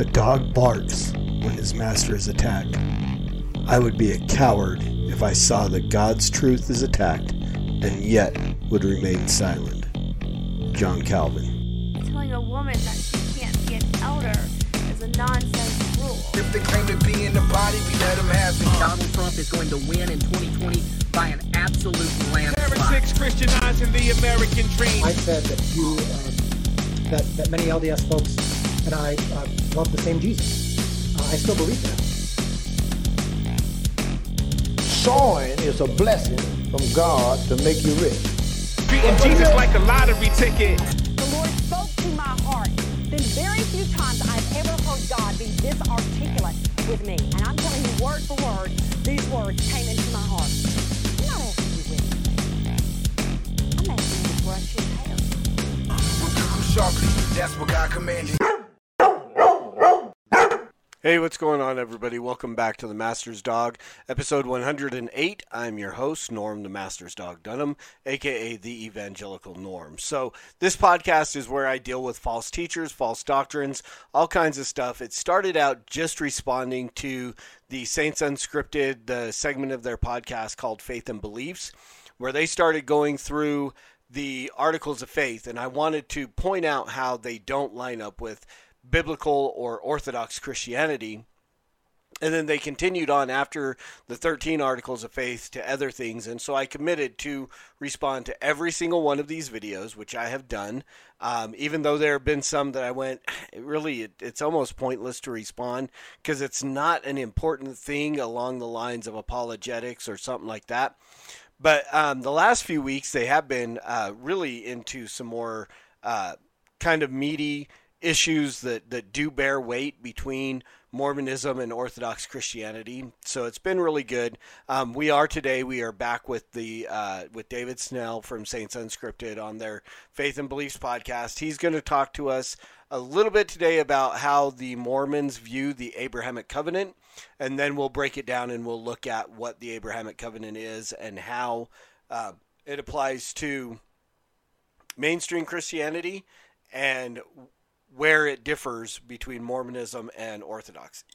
A dog barks when his master is attacked. I would be a coward if I saw that God's truth is attacked and yet would remain silent. John Calvin. Telling a woman that she can't be an elder is a nonsense rule. If they claim to be in the body, we let them have it. Donald Trump is going to win in 2020 by an absolute landslide. Heretics Christianizing the American dream. I said that you, um, that, that many LDS folks and I uh, love the same Jesus. Uh, I still believe that. Sowing is a blessing from God to make you rich. Treating Jesus like a lottery ticket. The Lord spoke to my heart. Then very few times I've ever heard God be this articulate with me. And I'm telling you word for word, these words came into my heart. I'm not asking you with I'm asking you to brush your hair. Rebuke them sharply. That's what God commanded. Hey, what's going on, everybody? Welcome back to the Master's Dog, episode 108. I'm your host, Norm the Master's Dog Dunham, aka the Evangelical Norm. So, this podcast is where I deal with false teachers, false doctrines, all kinds of stuff. It started out just responding to the Saints Unscripted, the segment of their podcast called Faith and Beliefs, where they started going through the articles of faith, and I wanted to point out how they don't line up with biblical or orthodox Christianity. And then they continued on after the 13 articles of faith to other things. And so I committed to respond to every single one of these videos, which I have done. Um, even though there have been some that I went, it really, it, it's almost pointless to respond because it's not an important thing along the lines of apologetics or something like that. But um, the last few weeks, they have been uh, really into some more uh, kind of meaty issues that, that do bear weight between Mormonism and Orthodox Christianity. So it's been really good. Um, we are today. We are back with the uh, with David Snell from Saints Unscripted on their Faith and Beliefs podcast. He's going to talk to us a little bit today about how the Mormons view the Abrahamic covenant, and then we'll break it down and we'll look at what the Abrahamic covenant is and how uh, it applies to mainstream Christianity and where it differs between Mormonism and Orthodoxy.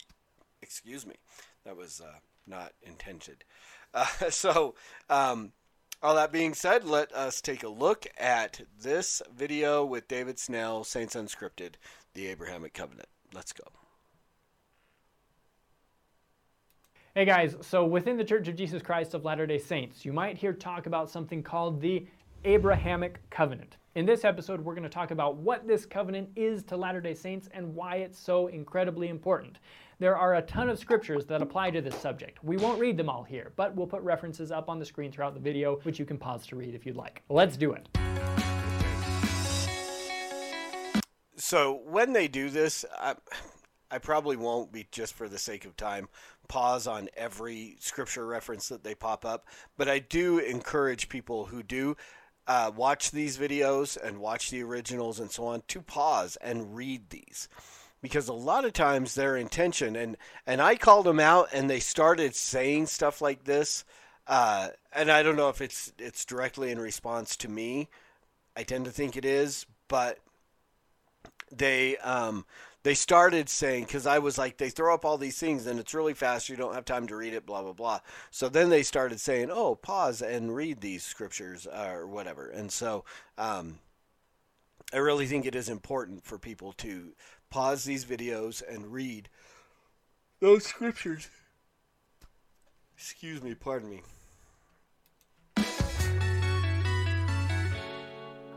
Excuse me, that was uh, not intended. Uh, so, um, all that being said, let us take a look at this video with David Snell, Saints Unscripted, the Abrahamic Covenant. Let's go. Hey guys, so within the Church of Jesus Christ of Latter day Saints, you might hear talk about something called the Abrahamic Covenant. In this episode, we're going to talk about what this covenant is to Latter day Saints and why it's so incredibly important. There are a ton of scriptures that apply to this subject. We won't read them all here, but we'll put references up on the screen throughout the video, which you can pause to read if you'd like. Let's do it. So when they do this, I, I probably won't be just for the sake of time pause on every scripture reference that they pop up, but I do encourage people who do uh, watch these videos and watch the originals and so on to pause and read these. Because a lot of times their intention and and I called them out and they started saying stuff like this uh, and I don't know if it's it's directly in response to me. I tend to think it is but they um, they started saying because I was like they throw up all these things and it's really fast you don't have time to read it blah blah blah so then they started saying oh pause and read these scriptures uh, or whatever and so um, I really think it is important for people to pause these videos and read those scriptures. Excuse me pardon me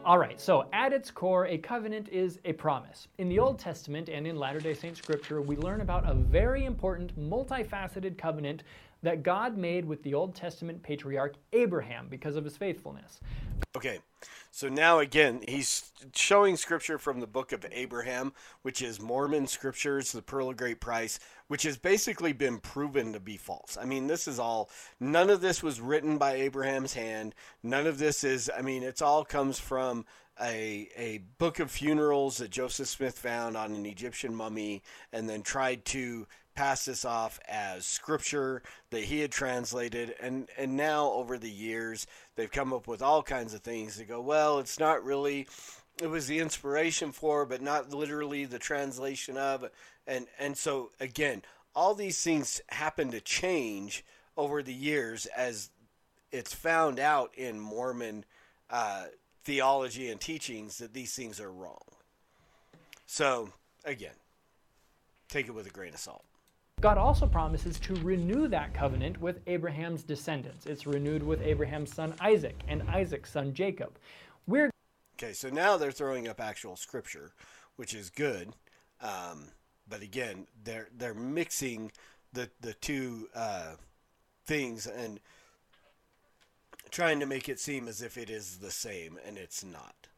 All right, so at its core, a covenant is a promise. In the Old Testament and in Latter day Saint scripture, we learn about a very important, multifaceted covenant that God made with the Old Testament patriarch Abraham because of his faithfulness. Okay, so now again, he's showing scripture from the book of Abraham, which is Mormon scriptures, the Pearl of Great Price, which has basically been proven to be false. I mean, this is all, none of this was written by Abraham's hand. None of this is, I mean, it's all comes from a, a book of funerals that Joseph Smith found on an Egyptian mummy and then tried to pass this off as scripture that he had translated and and now over the years they've come up with all kinds of things to go well it's not really it was the inspiration for, but not literally the translation of. And and so again, all these things happen to change over the years as it's found out in Mormon uh, theology and teachings that these things are wrong. So again, take it with a grain of salt. God also promises to renew that covenant with Abraham's descendants. It's renewed with Abraham's son Isaac and Isaac's son Jacob. We're Okay, so now they're throwing up actual scripture, which is good. Um, but again, they're they're mixing the the two uh, things and trying to make it seem as if it is the same, and it's not.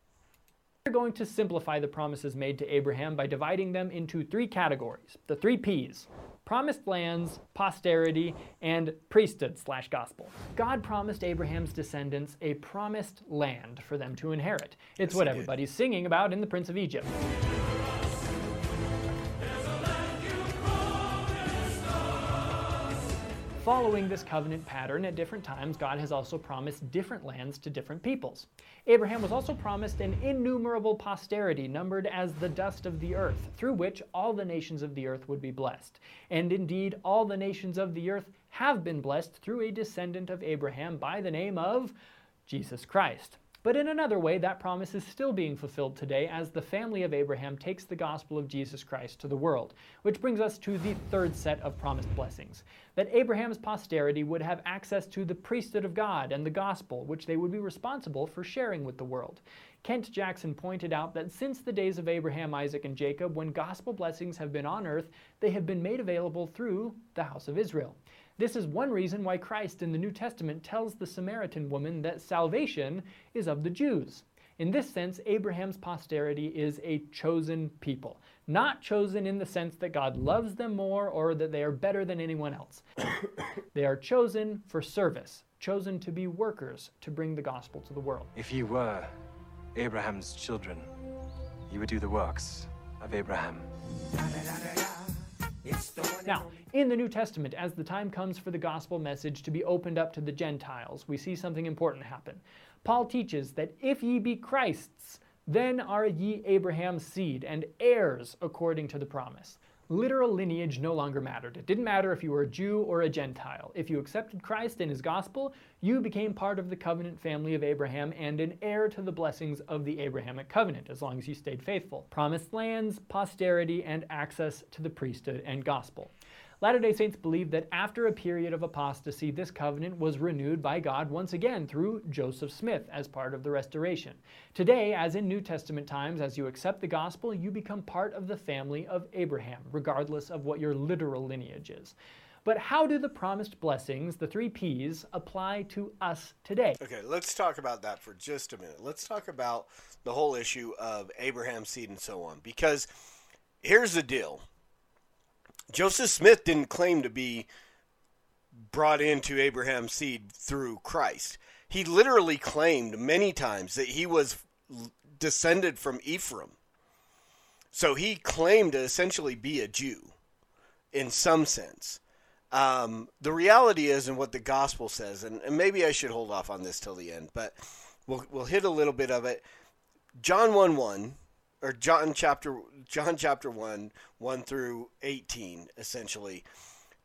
We're going to simplify the promises made to Abraham by dividing them into three categories the three P's promised lands, posterity, and priesthood slash gospel. God promised Abraham's descendants a promised land for them to inherit. It's Yes, what everybody's singing about in The Prince of Egypt. Following this covenant pattern, at different times, God has also promised different lands to different peoples. Abraham was also promised an innumerable posterity, numbered as the dust of the earth, through which all the nations of the earth would be blessed. And indeed, all the nations of the earth have been blessed through a descendant of Abraham by the name of Jesus Christ. But in another way, that promise is still being fulfilled today as the family of Abraham takes the gospel of Jesus Christ to the world. Which brings us to the third set of promised blessings that Abraham's posterity would have access to the priesthood of God and the gospel, which they would be responsible for sharing with the world. Kent Jackson pointed out that since the days of Abraham, Isaac, and Jacob, when gospel blessings have been on earth, they have been made available through the house of Israel. This is one reason why Christ in the New Testament tells the Samaritan woman that salvation is of the Jews. In this sense, Abraham's posterity is a chosen people, not chosen in the sense that God loves them more or that they are better than anyone else. they are chosen for service, chosen to be workers to bring the gospel to the world. If you were Abraham's children, you would do the works of Abraham. Now, in the New Testament, as the time comes for the gospel message to be opened up to the Gentiles, we see something important happen. Paul teaches that if ye be Christ's, then are ye Abraham's seed and heirs according to the promise. Literal lineage no longer mattered. It didn't matter if you were a Jew or a Gentile. If you accepted Christ and his gospel, you became part of the covenant family of Abraham and an heir to the blessings of the Abrahamic covenant, as long as you stayed faithful. Promised lands, posterity, and access to the priesthood and gospel. Latter day Saints believe that after a period of apostasy, this covenant was renewed by God once again through Joseph Smith as part of the restoration. Today, as in New Testament times, as you accept the gospel, you become part of the family of Abraham, regardless of what your literal lineage is. But how do the promised blessings, the three P's, apply to us today? Okay, let's talk about that for just a minute. Let's talk about the whole issue of Abraham's seed and so on. Because here's the deal Joseph Smith didn't claim to be brought into Abraham's seed through Christ. He literally claimed many times that he was descended from Ephraim. So he claimed to essentially be a Jew in some sense. Um, the reality is, and what the gospel says, and, and maybe I should hold off on this till the end, but we'll we'll hit a little bit of it. John one one, or John chapter John chapter one one through eighteen, essentially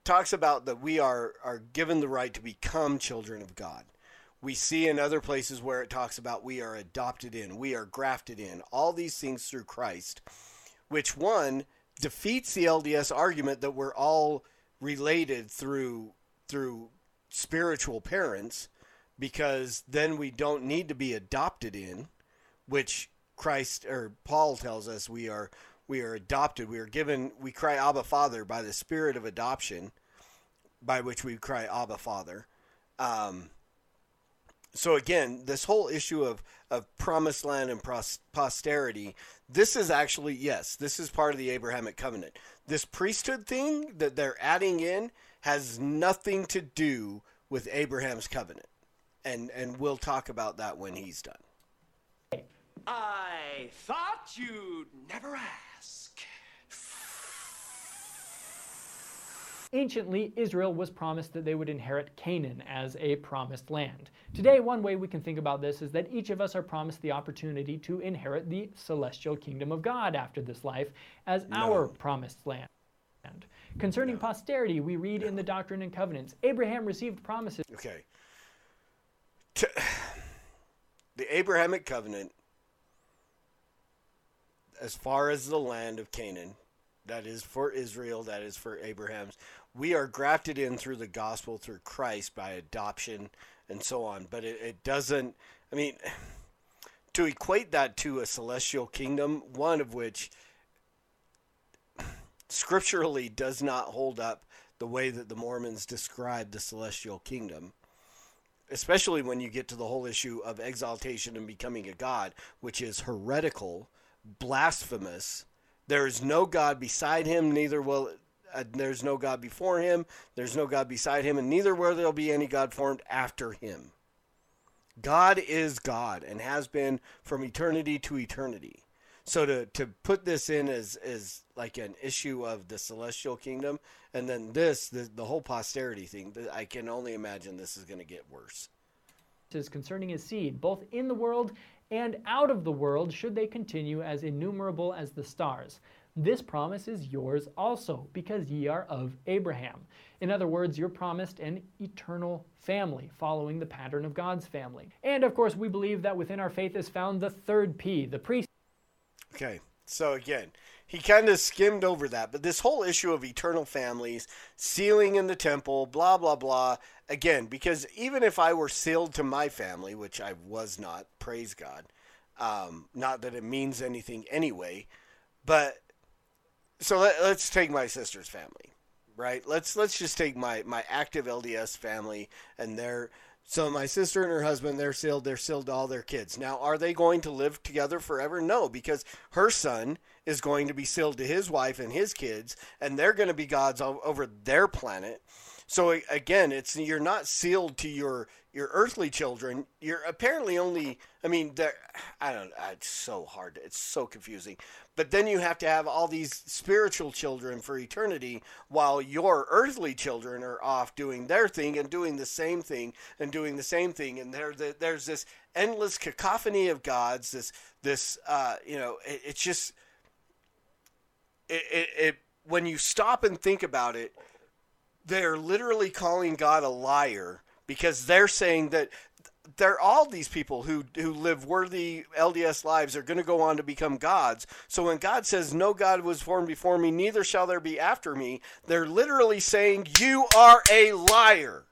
talks about that we are are given the right to become children of God. We see in other places where it talks about we are adopted in, we are grafted in, all these things through Christ, which one defeats the LDS argument that we're all related through through spiritual parents because then we don't need to be adopted in which Christ or Paul tells us we are we are adopted. We are given we cry abba father by the spirit of adoption by which we cry abba father. Um, so again this whole issue of of promised land and posterity this is actually yes this is part of the abrahamic covenant. This priesthood thing that they're adding in has nothing to do with abraham's covenant. And and we'll talk about that when he's done I thought you'd never ask. Anciently, Israel was promised that they would inherit Canaan as a promised land. Today, one way we can think about this is that each of us are promised the opportunity to inherit the celestial kingdom of God after this life as our promised land. Concerning posterity, we read in the Doctrine and Covenants Abraham received promises. Okay. The Abrahamic covenant, as far as the land of Canaan, that is for Israel, that is for Abraham's, we are grafted in through the gospel, through Christ by adoption and so on. But it, it doesn't, I mean, to equate that to a celestial kingdom, one of which scripturally does not hold up the way that the Mormons describe the celestial kingdom especially when you get to the whole issue of exaltation and becoming a god, which is heretical, blasphemous. There is no God beside him, neither will uh, there's no God before him, there's no God beside him, and neither will there be any God formed after him. God is God and has been from eternity to eternity. So to, to put this in as, as like an issue of the celestial kingdom, and then this, the, the whole posterity thing, I can only imagine this is going to get worse. Concerning his seed, both in the world and out of the world, should they continue as innumerable as the stars. This promise is yours also, because ye are of Abraham. In other words, you're promised an eternal family, following the pattern of God's family. And of course, we believe that within our faith is found the third P, the priest. Okay, so again, he kind of skimmed over that, but this whole issue of eternal families, sealing in the temple, blah, blah, blah. Again, because even if I were sealed to my family, which I was not, praise God, um, not that it means anything anyway, but so let, us take my sister's family, right? Let's let's just take my my active LDS family and their so my sister and her husband, they're sealed. They're sealed to all their kids. Now, are they going to live together forever? No, because her son is going to be sealed to his wife and his kids, and they're going to be gods over their planet. So again, it's you're not sealed to your your earthly children. You're apparently only. I mean, I don't. It's so hard. It's so confusing. But then you have to have all these spiritual children for eternity, while your earthly children are off doing their thing and doing the same thing and doing the same thing. And there, there's this endless cacophony of gods. This, this, uh, you know, it, it's just, it, it, it. When you stop and think about it, they're literally calling God a liar because they're saying that they're all these people who who live worthy LDS lives are going to go on to become gods. So when God says no god was formed before me, neither shall there be after me, they're literally saying you are a liar.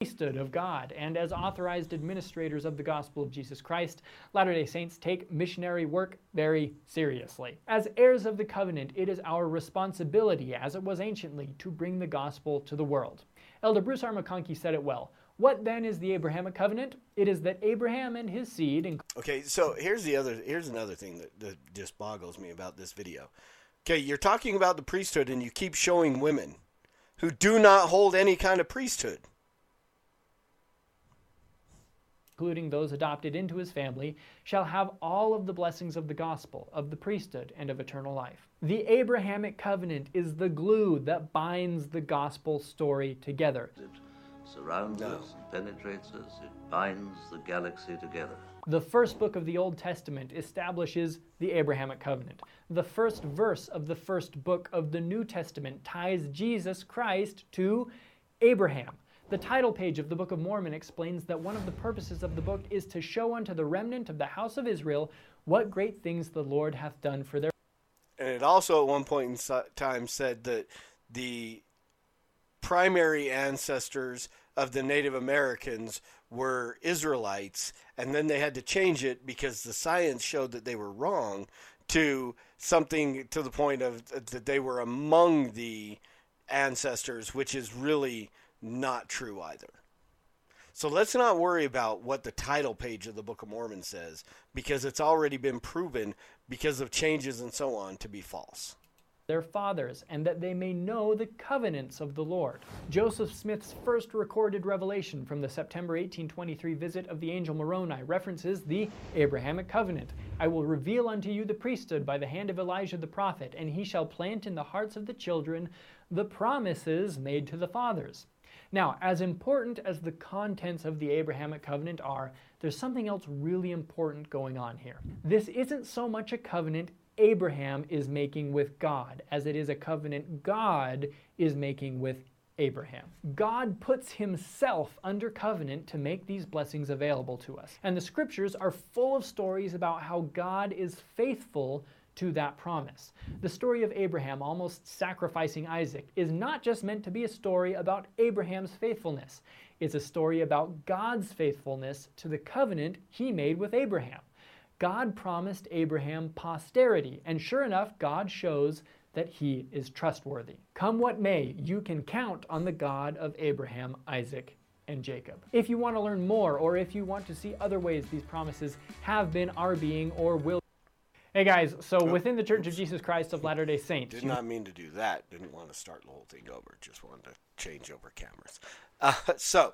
Priesthood of God, and as authorized administrators of the gospel of Jesus Christ, Latter day Saints take missionary work very seriously. As heirs of the covenant, it is our responsibility, as it was anciently, to bring the gospel to the world. Elder Bruce R. McConkie said it well. What then is the Abrahamic covenant? It is that Abraham and his seed. okay, so here's the other. Here's another thing that, that just boggles me about this video. Okay, you're talking about the priesthood, and you keep showing women who do not hold any kind of priesthood including those adopted into his family, shall have all of the blessings of the gospel, of the priesthood, and of eternal life. The Abrahamic covenant is the glue that binds the gospel story together. It surrounds no. us, penetrates us, it binds the galaxy together. The first book of the Old Testament establishes the Abrahamic covenant. The first verse of the first book of the New Testament ties Jesus Christ to Abraham. The title page of the Book of Mormon explains that one of the purposes of the book is to show unto the remnant of the house of Israel what great things the Lord hath done for their. And it also, at one point in time, said that the primary ancestors of the Native Americans were Israelites, and then they had to change it because the science showed that they were wrong to something to the point of that they were among the ancestors, which is really not true either. So let's not worry about what the title page of the Book of Mormon says because it's already been proven because of changes and so on to be false. their fathers, and that they may know the covenants of the Lord. Joseph Smith's first recorded revelation from the September 1823 visit of the angel Moroni references the Abrahamic covenant. I will reveal unto you the priesthood by the hand of Elijah the prophet, and he shall plant in the hearts of the children the promises made to the fathers. Now, as important as the contents of the Abrahamic covenant are, there's something else really important going on here. This isn't so much a covenant Abraham is making with God as it is a covenant God is making with Abraham. God puts himself under covenant to make these blessings available to us. And the scriptures are full of stories about how God is faithful to that promise. The story of Abraham almost sacrificing Isaac is not just meant to be a story about Abraham's faithfulness, it's a story about God's faithfulness to the covenant he made with Abraham. God promised Abraham posterity, and sure enough, God shows that he is trustworthy. Come what may, you can count on the God of Abraham, Isaac, and Jacob. If you want to learn more, or if you want to see other ways these promises have been, are being, or will Hey guys, so within the Church of Jesus Christ of Latter day Saints. Did not mean to do that. Didn't want to start the whole thing over. Just wanted to change over cameras. Uh, so,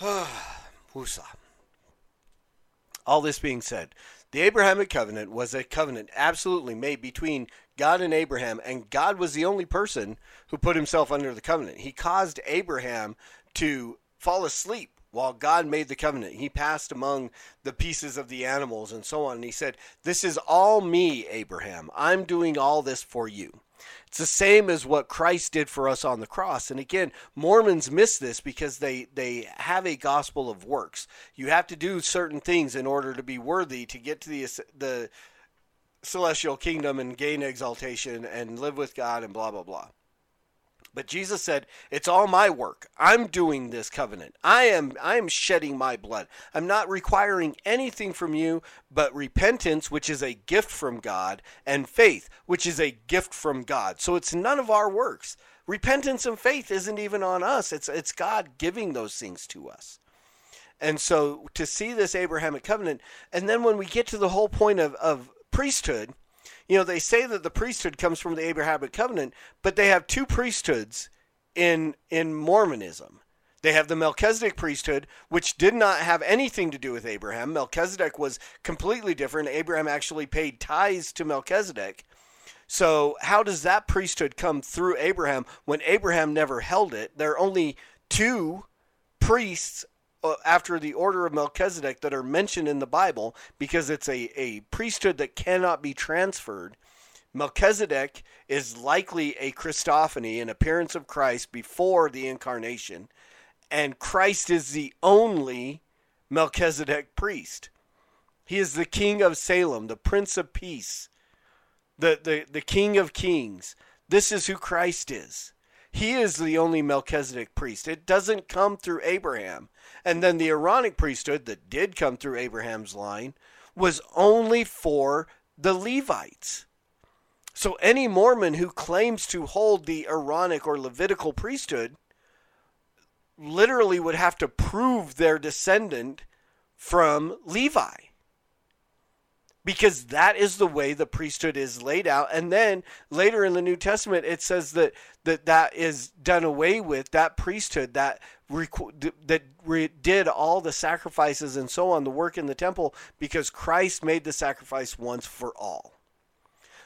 Wusa. All this being said, the Abrahamic covenant was a covenant absolutely made between God and Abraham, and God was the only person who put himself under the covenant. He caused Abraham to fall asleep while God made the covenant. He passed among the pieces of the animals and so on, and he said, This is all me, Abraham. I'm doing all this for you. It's the same as what Christ did for us on the cross. And again, Mormons miss this because they, they have a gospel of works. You have to do certain things in order to be worthy to get to the, the celestial kingdom and gain exaltation and live with God and blah, blah, blah. But Jesus said, "It's all my work. I'm doing this covenant. I am I am shedding my blood. I'm not requiring anything from you but repentance, which is a gift from God, and faith, which is a gift from God. So it's none of our works. Repentance and faith isn't even on us. It's it's God giving those things to us. And so to see this Abrahamic covenant, and then when we get to the whole point of, of priesthood, you know, they say that the priesthood comes from the Abrahamic covenant, but they have two priesthoods in in Mormonism. They have the Melchizedek priesthood, which did not have anything to do with Abraham. Melchizedek was completely different. Abraham actually paid tithes to Melchizedek. So, how does that priesthood come through Abraham when Abraham never held it? There are only two priests Uh, after the order of Melchizedek that are mentioned in the Bible because it's a, a priesthood that cannot be transferred. Melchizedek is likely a Christophany, an appearance of Christ before the incarnation, and Christ is the only Melchizedek priest. He is the king of Salem, the prince of peace, the, the, the king of kings. This is who Christ is. He is the only Melchizedek priest. It doesn't come through Abraham. And then the Aaronic priesthood that did come through Abraham's line was only for the Levites. So any Mormon who claims to hold the Aaronic or Levitical priesthood literally would have to prove their descendant from Levi because that is the way the priesthood is laid out. And then later in the new testament it says that that that is done away with that priesthood that that did all the sacrifices and so on the work in the temple because Christ made the sacrifice once for all.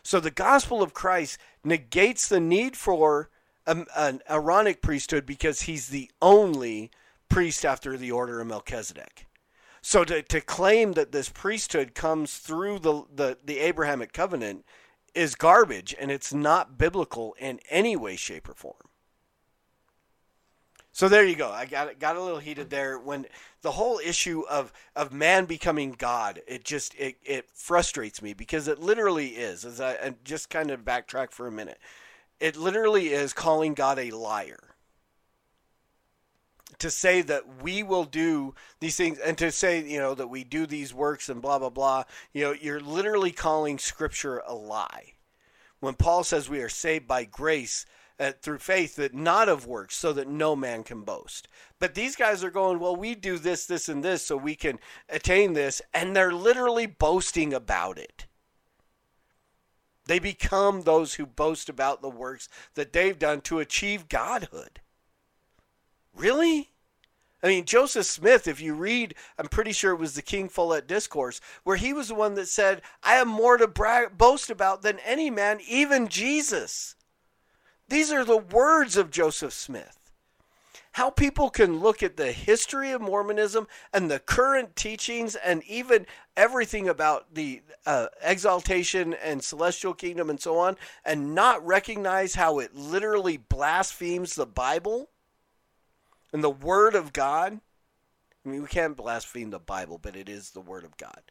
So the gospel of Christ negates the need for an, an Aaronic priesthood because he's the only priest after the order of Melchizedek so to, to claim that this priesthood comes through the, the, the Abrahamic covenant is garbage and it's not biblical in any way, shape, or form. So there you go. I got got a little heated there when the whole issue of of man becoming God. It just it, it frustrates me because it literally is. As I and just kind of backtrack for a minute, it literally is calling God a liar to say that we will do these things and to say you know that we do these works and blah blah blah you know you're literally calling scripture a lie when paul says we are saved by grace uh, through faith that not of works so that no man can boast but these guys are going well we do this this and this so we can attain this and they're literally boasting about it They become those who boast about the works that they've done to achieve godhood. Really? I mean, Joseph Smith, if you read, I'm pretty sure it was the King Follett Discourse, where he was the one that said, I have more to brag, boast about than any man, even Jesus. These are the words of Joseph Smith. How people can look at the history of Mormonism and the current teachings and even everything about the uh, exaltation and celestial kingdom and so on and not recognize how it literally blasphemes the Bible and the Word of God. I mean, we can't blaspheme the Bible, but it is the Word of God.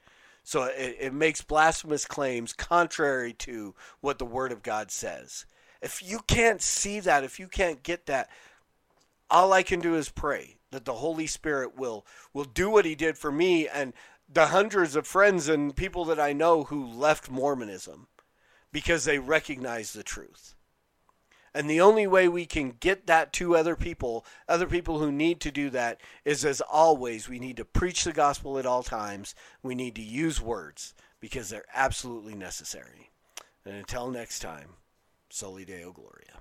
So it, it makes blasphemous claims contrary to what the Word of God says. If you can't see that, if you can't get that, all I can do is pray that the Holy Spirit will will do what he did for me and the hundreds of friends and people that I know who left Mormonism because they recognize the truth. And the only way we can get that to other people, other people who need to do that, is as always, we need to preach the gospel at all times. We need to use words because they're absolutely necessary. And until next time, Soli Deo Gloria.